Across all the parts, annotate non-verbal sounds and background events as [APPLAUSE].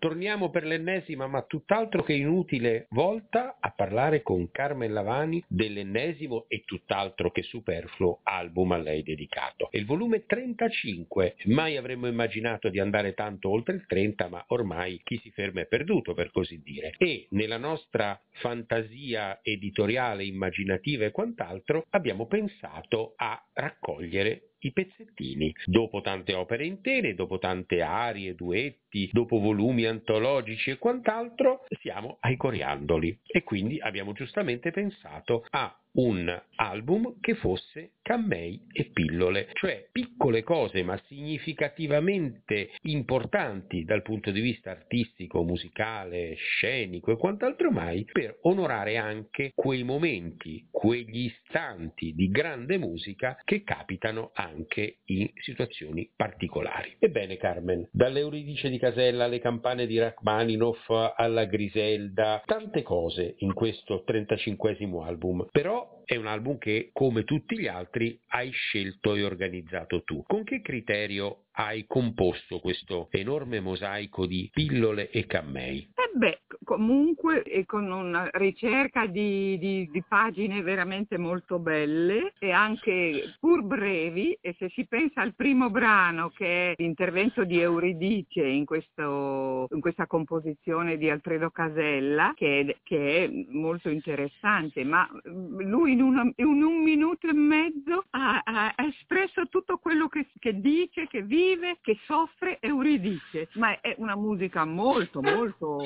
torniamo per l'ennesima ma tutt'altro che inutile volta a parlare con Carmen Lavani dell'ennesimo e tutt'altro che superfluo album a lei dedicato. Il volume 35, mai avremmo immaginato di andare tanto oltre il 30 ma ormai chi si ferma è perduto per così dire. E nella nostra fantasia editoriale, immaginativa e quant'altro abbiamo pensato a raccogliere i pezzettini. Dopo tante opere intere, dopo tante arie, duetti, dopo volumi antologici e quant'altro, siamo ai coriandoli. E quindi abbiamo giustamente pensato a un album che fosse cammei e pillole, cioè piccole cose ma significativamente importanti dal punto di vista artistico, musicale, scenico e quant'altro mai per onorare anche quei momenti, quegli istanti di grande musica che capitano anche in situazioni particolari. Ebbene Carmen, dall'Euridice di Casella alle campane di Rachmaninoff alla Griselda, tante cose in questo 35 album, però è un album che, come tutti gli altri, hai scelto e organizzato tu. Con che criterio hai composto questo enorme mosaico di pillole e cammei? Eh beh, comunque e con una ricerca di, di, di, pagine veramente molto belle e anche pur brevi e se si pensa al primo brano che è l'intervento di Euridice in, questo, in questa composizione di Alfredo Casella che che è molto interessante ma lui in, una, in, un minuto e mezzo ha, ha espresso tutto quello che, che dice, che vive vive, che soffre Euridice, ma è una musica molto, molto,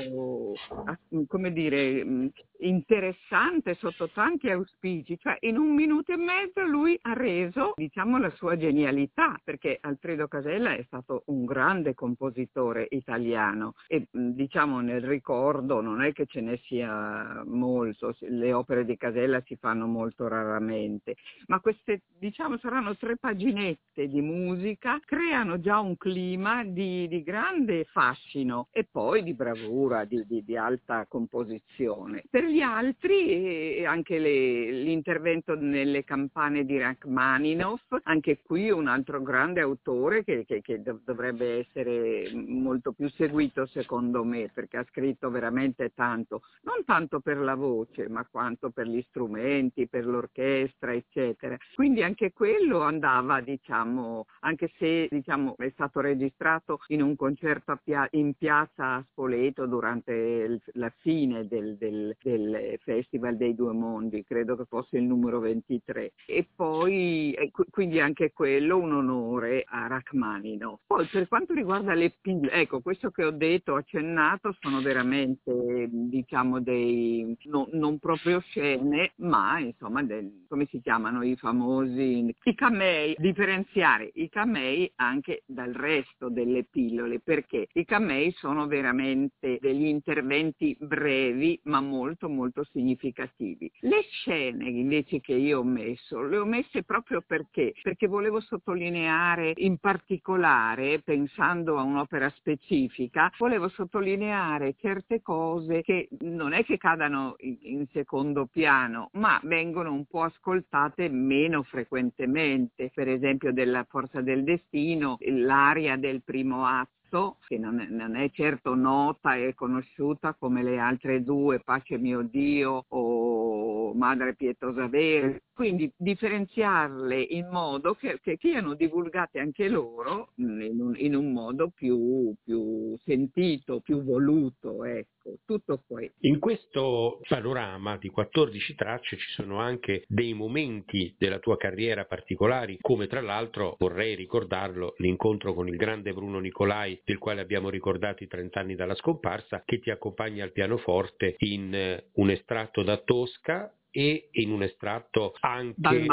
come dire, interessante sotto tanti auspici, cioè in un minuto e mezzo lui ha reso, diciamo, la sua genialità, perché Alfredo Casella è stato un grande compositore italiano. E diciamo nel ricordo non è che ce ne sia molto, le opere di Casella si fanno molto raramente, ma queste, diciamo, saranno tre paginette di musica, creano già un clima di, di grande fascino e poi di bravura, di, di, di alta composizione. Per gli altri anche le, l'intervento nelle campane di Rachmaninoff, anche qui un altro grande autore che, che, che dovrebbe essere molto più seguito secondo me perché ha scritto veramente tanto, non tanto per la voce ma quanto per gli strumenti, per l'orchestra eccetera. Quindi anche quello andava diciamo, anche se diciamo, è stato registrato in un concerto in piazza a Spoleto durante la fine del, del, del Festival dei Due Mondi, credo che fosse il numero 23. E poi, quindi anche quello un onore a Rachmaninoff. Poi per quanto riguarda le pillole, ecco, questo che ho detto, accennato, sono veramente, diciamo, dei, no, non proprio scene, ma insomma, del, come si chiamano i famosi, i camei, differenziare i camei anche dal resto delle pillole, perché i camei sono veramente degli interventi brevi, ma molto molto significativi. Le scene invece che io ho messo, le ho messe proprio perché? Perché volevo sottolineare in particolare, pensando a un'opera specifica, volevo sottolineare certe cose che non è che cadano in secondo piano, ma vengono un po' ascoltate meno frequentemente, per esempio della Forza del Destino, l'aria del primo atto questo, che non è, non è certo nota e conosciuta come le altre due, Pace mio Dio o Madre Pietosa Vera, quindi differenziarle in modo che, siano divulgate anche loro in un, in un modo più, più, sentito, più voluto. Ecco, tutto qui. In questo panorama di 14 tracce ci sono anche dei momenti della tua carriera particolari, come tra l'altro vorrei ricordarlo l'incontro con il grande Bruno Nicolai, del quale abbiamo ricordato i 30 anni dalla scomparsa, che ti accompagna al pianoforte in eh, un estratto da Tosca e in un estratto anche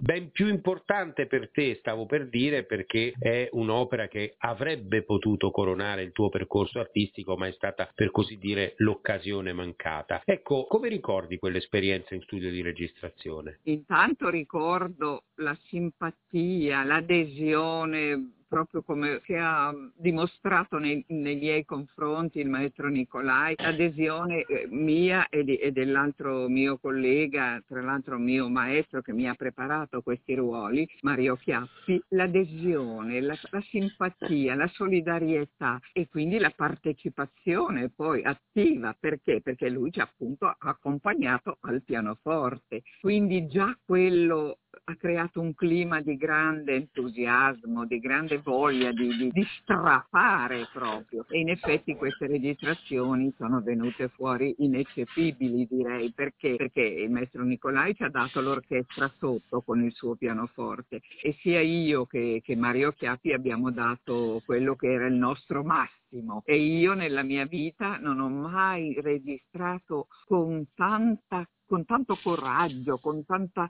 ben più importante per te, stavo per dire, perché è un'opera che avrebbe potuto coronare il tuo percorso artistico, ma è stata per così dire l'occasione mancata. Ecco, come ricordi quell'esperienza in studio di registrazione? Intanto ricordo la simpatia, l'adesione proprio come che ha dimostrato nei, miei confronti il maestro Nicolai, l'adesione eh, mia e, di, e, dell'altro mio collega, tra l'altro mio maestro che mi ha preparato questi ruoli, Mario Chiappi, l'adesione, la, la simpatia, la solidarietà e quindi la partecipazione poi attiva, perché? Perché lui ci ha appunto accompagnato al pianoforte, quindi già quello ha creato un clima di grande entusiasmo, di grande voglia di, di, di, strafare proprio. E in effetti queste registrazioni sono venute fuori ineccepibili, direi, perché? Perché il maestro Nicolai ci ha dato l'orchestra sotto con il suo pianoforte e sia io che, che Mario Chiappi abbiamo dato quello che era il nostro massimo e io nella mia vita non ho mai registrato con tanta con tanto coraggio, con tanta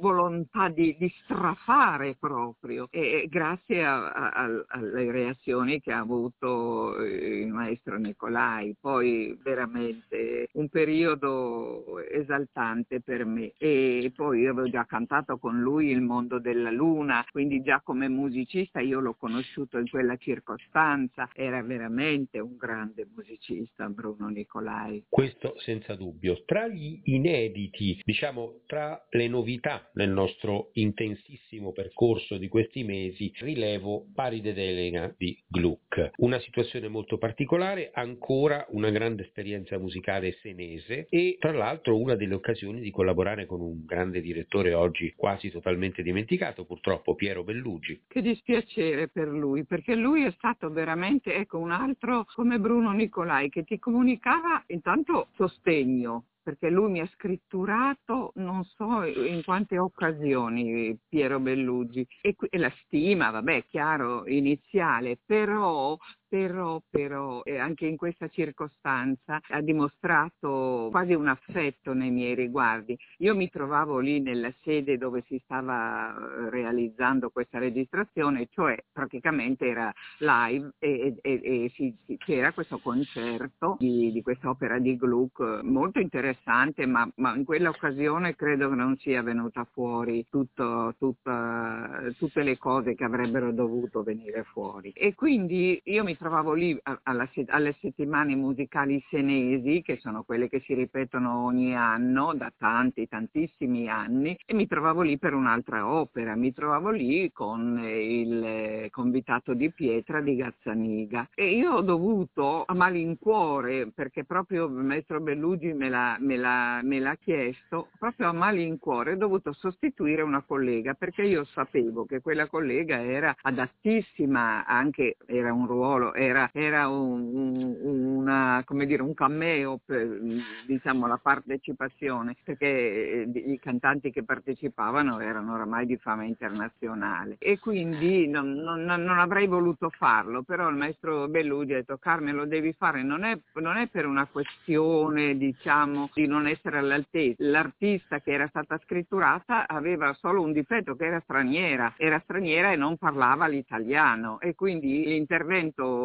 volontà di, di strafare proprio, e, grazie a, a, alle reazioni che ha avuto il maestro Nicolai, poi veramente un periodo esaltante per me e poi io avevo già cantato con lui Il mondo della luna, quindi già come musicista io l'ho conosciuto in quella circostanza, era veramente un grande musicista Bruno Nicolai. Questo senza dubbio. Tra gli inediti inediti, diciamo tra le novità nel nostro intensissimo percorso di questi mesi, rilevo Paride d'Elena di Gluck, una situazione molto particolare, ancora una grande esperienza musicale senese e tra l'altro una delle occasioni di collaborare con un grande direttore oggi quasi totalmente dimenticato purtroppo, Piero Bellugi. Che dispiacere per lui, perché lui è stato veramente ecco, un altro come Bruno Nicolai che ti comunicava intanto sostegno, perché lui mi ha scritturato non so in quante occasioni Piero Bellugi. E, e la stima, vabbè, chiaro, iniziale, però però, però eh, anche in questa circostanza ha dimostrato quasi un affetto nei miei riguardi. Io mi trovavo lì nella sede dove si stava eh, realizzando questa registrazione, cioè praticamente era live e, e, e si, c'era questo concerto di, di quest'opera di Gluck molto interessante, ma, ma, in quell'occasione credo che non sia venuta fuori tutto, tutta, tutte le cose che avrebbero dovuto venire fuori. E quindi io mi trovavo lì alla, alle settimane musicali senesi, che sono quelle che si ripetono ogni anno, da tanti, tantissimi anni, e mi trovavo lì per un'altra opera, mi trovavo lì con il convitato di pietra di Gazzaniga. E io ho dovuto a malincuore, perché proprio maestro Bellugi me l'ha, me, l'ha, me l'ha chiesto, proprio a malincuore ho dovuto sostituire una collega, perché io sapevo che quella collega era adattissima, anche era un ruolo era, era un, una, come dire, un cameo per diciamo, la partecipazione, perché eh, i cantanti che partecipavano erano oramai di fama internazionale. E quindi non, non, non avrei voluto farlo, però il maestro Bellugi ha detto Carmen lo devi fare, non è, non è per una questione diciamo, di non essere all'altezza, l'artista che era stata scritturata aveva solo un difetto che era straniera, era straniera e non parlava l'italiano. E quindi l'intervento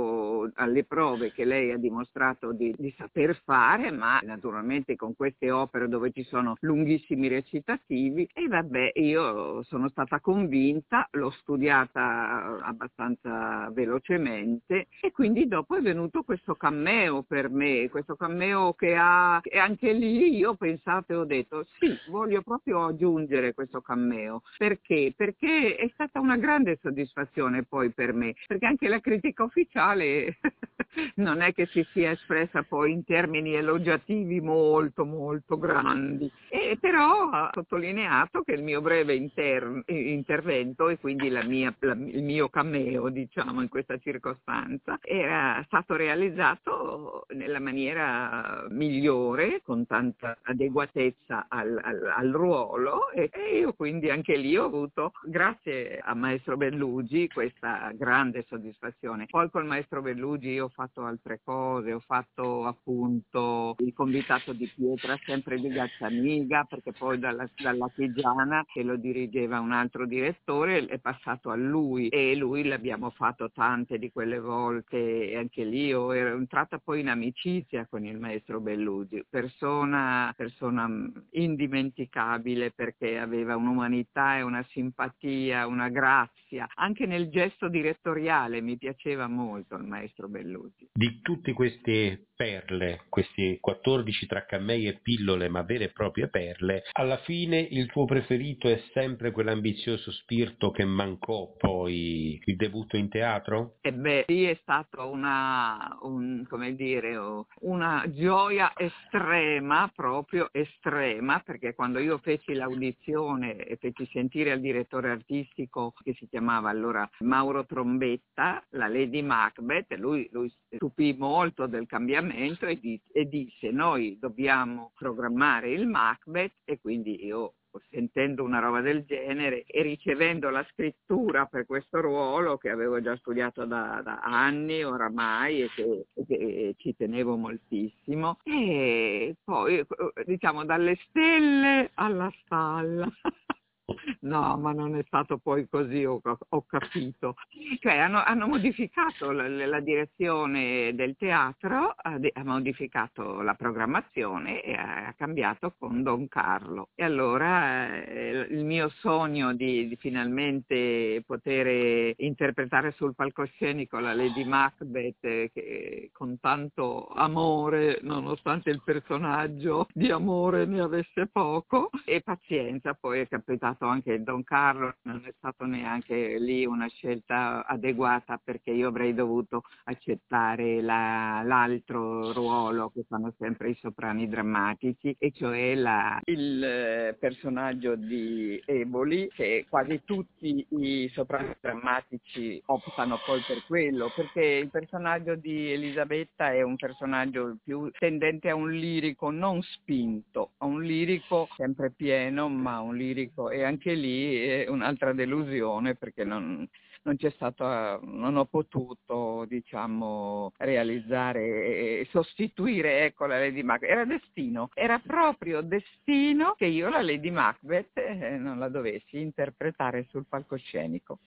alle prove che lei ha dimostrato di, di, saper fare, ma naturalmente con queste opere dove ci sono lunghissimi recitativi e vabbè io sono stata convinta, l'ho studiata abbastanza velocemente e quindi dopo è venuto questo cammeo per me, questo cammeo che ha e anche lì io ho pensato e ho detto sì, voglio proprio aggiungere questo cammeo. Perché? Perché è stata una grande soddisfazione poi per me, perché anche la critica ufficiale 家里哈哈哈 non è che si sia espressa poi in termini elogiativi molto molto grandi, e però ha sottolineato che il mio breve inter- intervento e quindi mia, la, il mio cameo diciamo in questa circostanza era stato realizzato nella maniera migliore, con tanta adeguatezza al, al, al ruolo e, e io quindi anche lì ho avuto, grazie a Maestro Bellugi, questa grande soddisfazione. Poi col Maestro Bellugi io ho fatto altre cose, ho fatto appunto il convitato di pietra sempre di Gazzaniga perché poi dalla, dalla Tigiana che lo dirigeva un altro direttore è passato a lui e lui l'abbiamo fatto tante di quelle volte e anche lì ero entrata poi in amicizia con il maestro Bellugi, persona, persona indimenticabile perché aveva un'umanità e una simpatia, una grazia, anche nel gesto direttoriale mi piaceva molto il maestro Bellugi. Di tutte queste perle, questi 14 tra cammei e pillole, ma vere e proprie perle, alla fine il tuo preferito è sempre quell'ambizioso spirito che mancò poi il debutto in teatro? E beh, lì è stata una, un, dire, una gioia estrema, proprio estrema, perché quando io feci l'audizione e feci sentire al direttore artistico che si chiamava allora Mauro Trombetta, la Lady Macbeth, lui, lui stupì molto del cambiamento e, di, e disse noi dobbiamo programmare il Macbeth e quindi io sentendo una roba del genere e ricevendo la scrittura per questo ruolo che avevo già studiato da, da anni oramai e che, che, ci tenevo moltissimo e poi diciamo dalle stelle alla spalla [LAUGHS] No, ma non è stato poi così, ho, ho capito. Cioè hanno, hanno modificato la, la, direzione del teatro, ha, ha, modificato la programmazione e ha cambiato con Don Carlo. E allora eh, il mio sogno di, di, finalmente poter interpretare sul palcoscenico la Lady Macbeth eh, che, con tanto amore, nonostante il personaggio di amore ne avesse poco, e pazienza, poi è capitato stato Don Carlo, non è stato neanche lì una scelta adeguata perché io avrei dovuto accettare la, l'altro ruolo che fanno sempre i soprani drammatici e cioè la, il personaggio di Eboli che quasi tutti i soprani drammatici optano poi per quello perché il personaggio di Elisabetta è un personaggio più tendente a un lirico non spinto, a un lirico sempre pieno ma un lirico e anche lì è un'altra delusione perché non, non stata, non ho potuto diciamo, realizzare e sostituire ecco, la Lady Macbeth. Era destino, era proprio destino che io la Lady Macbeth eh, non la dovessi interpretare sul palcoscenico.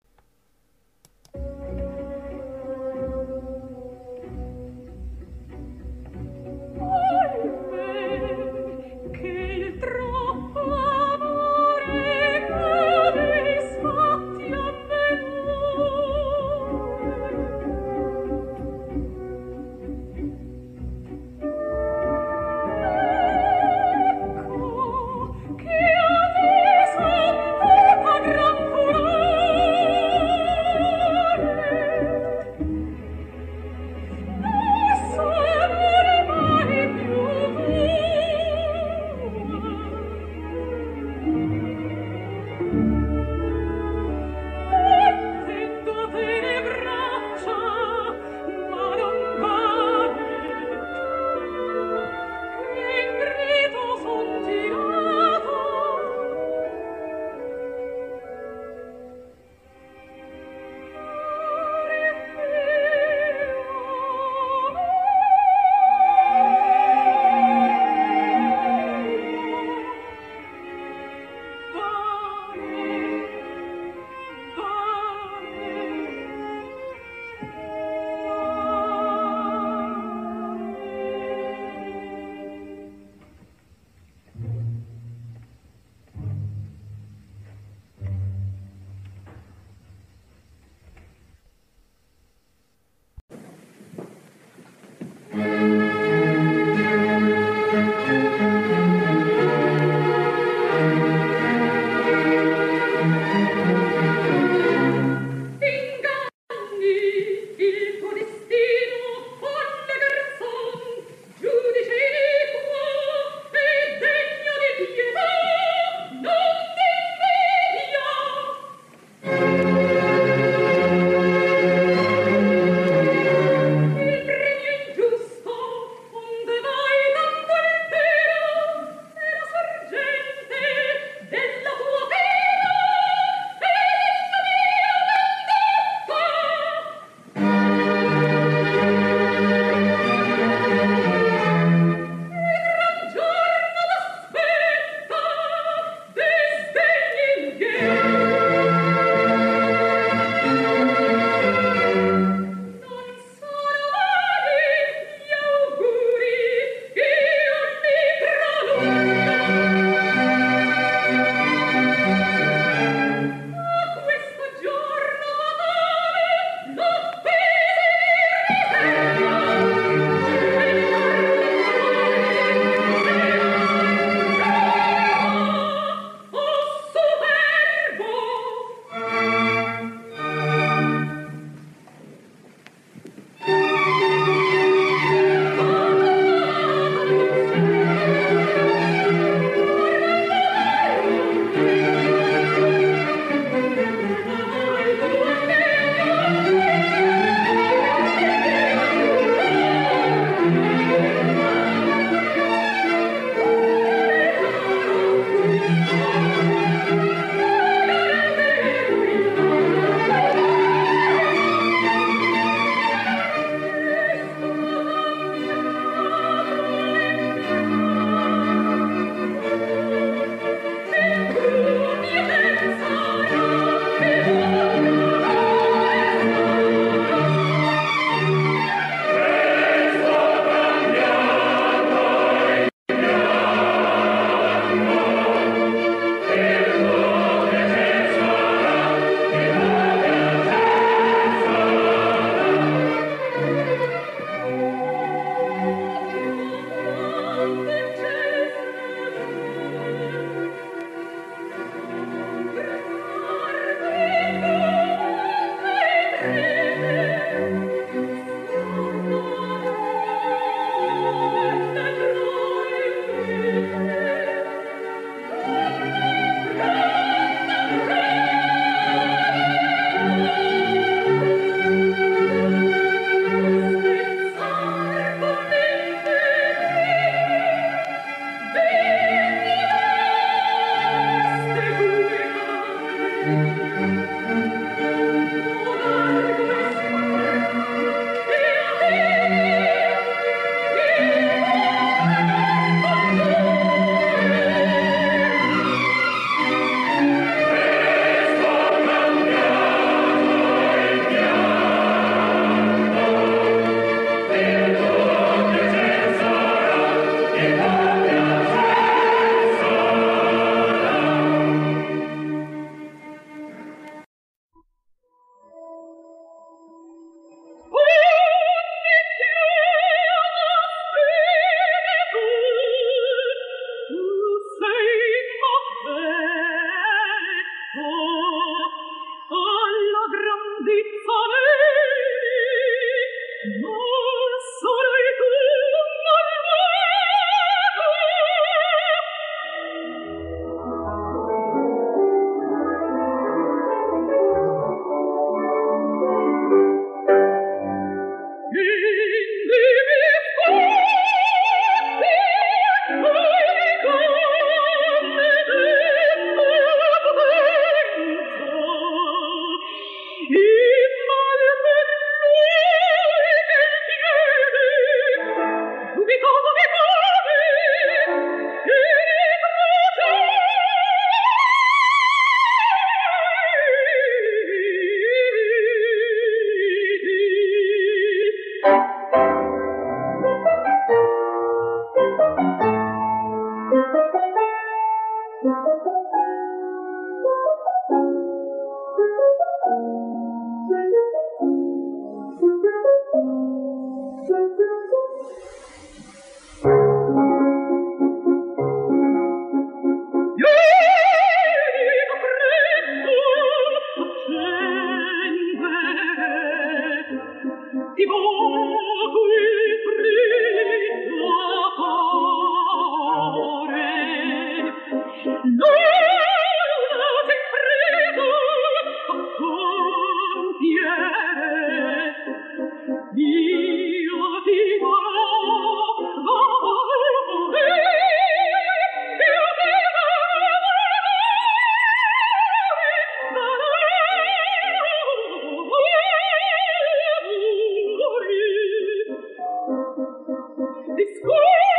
This Discord!